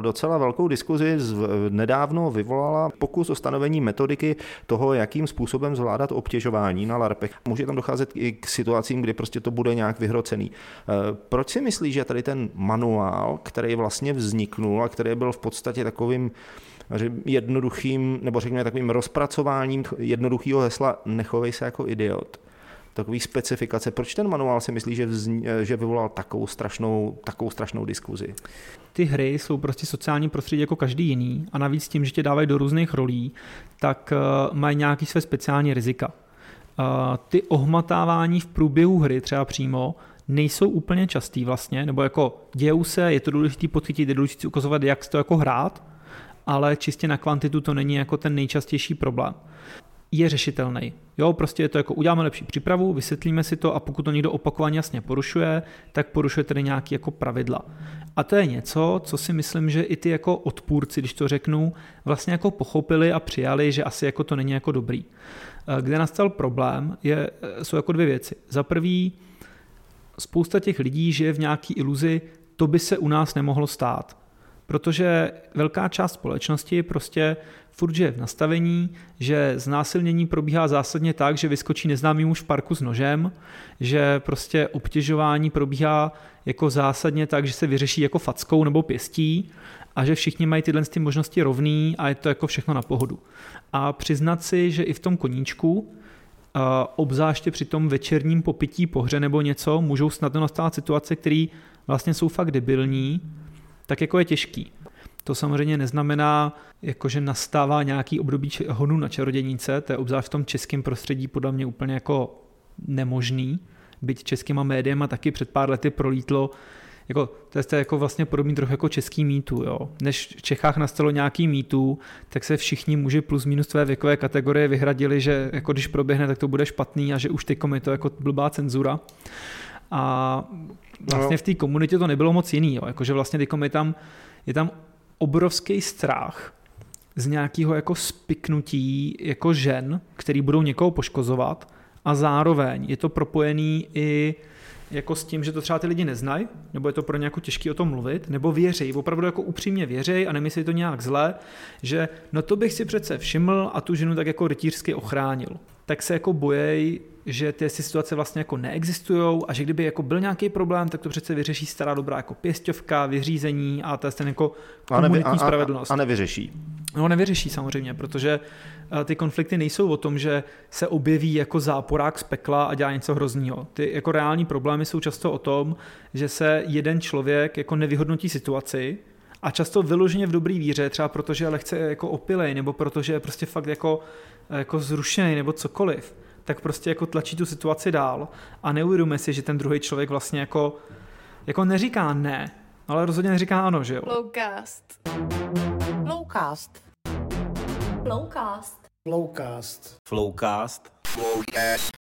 Docela velkou diskuzi nedávno vyvolala pokus o stanovení metodiky toho, jakým způsobem zvládat obtěžování na LARPech. Může tam docházet i k situacím, kdy prostě to bude nějak vyhrocený. Eh, Proč si myslíš, že tady ten manuál, který vlastně vzniknul a který byl v podstatě takovým jednoduchým, nebo řekněme takovým rozpracováním jednoduchého hesla nechovej se jako idiot, takový specifikace. Proč ten manuál si myslí, že, vzni, že vyvolal takovou strašnou, takovou strašnou diskuzi? ty hry jsou prostě sociální prostředí jako každý jiný a navíc tím, že tě dávají do různých rolí, tak uh, mají nějaký své speciální rizika. Uh, ty ohmatávání v průběhu hry třeba přímo nejsou úplně častý vlastně, nebo jako dějou se, je to důležité podchytit, je důležité ukazovat, jak to jako hrát, ale čistě na kvantitu to není jako ten nejčastější problém. Je řešitelný. Jo, prostě je to jako uděláme lepší přípravu, vysvětlíme si to a pokud to někdo opakovaně jasně porušuje, tak porušuje tedy nějaké jako pravidla. A to je něco, co si myslím, že i ty jako odpůrci, když to řeknu, vlastně jako pochopili a přijali, že asi jako to není jako dobrý. Eh, Kde nastal problém, je, eh, jsou jako dvě věci. Za prvý, spousta těch lidí žije v nějaký iluzi, to by se u nás nemohlo stát. Protože velká část společnosti prostě furt žije v nastavení, že znásilnění probíhá zásadně tak, že vyskočí neznámý muž v parku s nožem, že prostě obtěžování probíhá jako zásadně tak, že se vyřeší jako fackou nebo pěstí a že všichni mají tyhle ty možnosti rovný a je to jako všechno na pohodu. A přiznat si, že i v tom koníčku a obzáště při tom večerním popití po hře nebo něco můžou snadno nastávat situace, které vlastně jsou fakt debilní, tak jako je těžký. To samozřejmě neznamená, jako že nastává nějaký období honu na čarodějnice, to je obzvlášť v tom českém prostředí podle mě úplně jako nemožný, byť českýma médiema taky před pár lety prolítlo, jako, to je jako vlastně podobný trochu jako český mýtu, jo. Než v Čechách nastalo nějaký mýtu, tak se všichni muži plus minus tvé věkové kategorie vyhradili, že jako když proběhne, tak to bude špatný a že už teďkom je to jako blbá cenzura. A vlastně v té komunitě to nebylo moc jiný, jo. Jakože vlastně je tam, je tam obrovský strach z nějakého jako spiknutí jako žen, který budou někoho poškozovat a zároveň je to propojený i jako s tím, že to třeba ty lidi neznají, nebo je to pro ně jako těžké o tom mluvit, nebo věří, opravdu jako upřímně věří a nemyslí to nějak zle, že no to bych si přece všiml a tu ženu tak jako rytířsky ochránil. Tak se jako bojej, že ty situace vlastně jako neexistují a že kdyby jako byl nějaký problém, tak to přece vyřeší stará dobrá jako pěstovka, vyřízení a to je ten jako A, nevy, komunitní a, a, spravedlnost. a nevyřeší. No nevyřeší samozřejmě, protože eh, ty konflikty nejsou o tom, že se objeví jako záporák z pekla a dělá něco hroznýho. Ty jako reální problémy jsou často o tom, že se jeden člověk jako nevyhodnotí situaci a často vyloženě v dobrý víře, třeba protože je lehce jako opilej, nebo protože je prostě fakt jako, jako zrušený, nebo cokoliv, tak prostě jako tlačí tu situaci dál a neuvědomuje si, že ten druhý člověk vlastně jako, jako neříká ne, ale rozhodně neříká ano, že jo. Flowcast. Flowcast. Flowcast. Flowcast. Flowcast.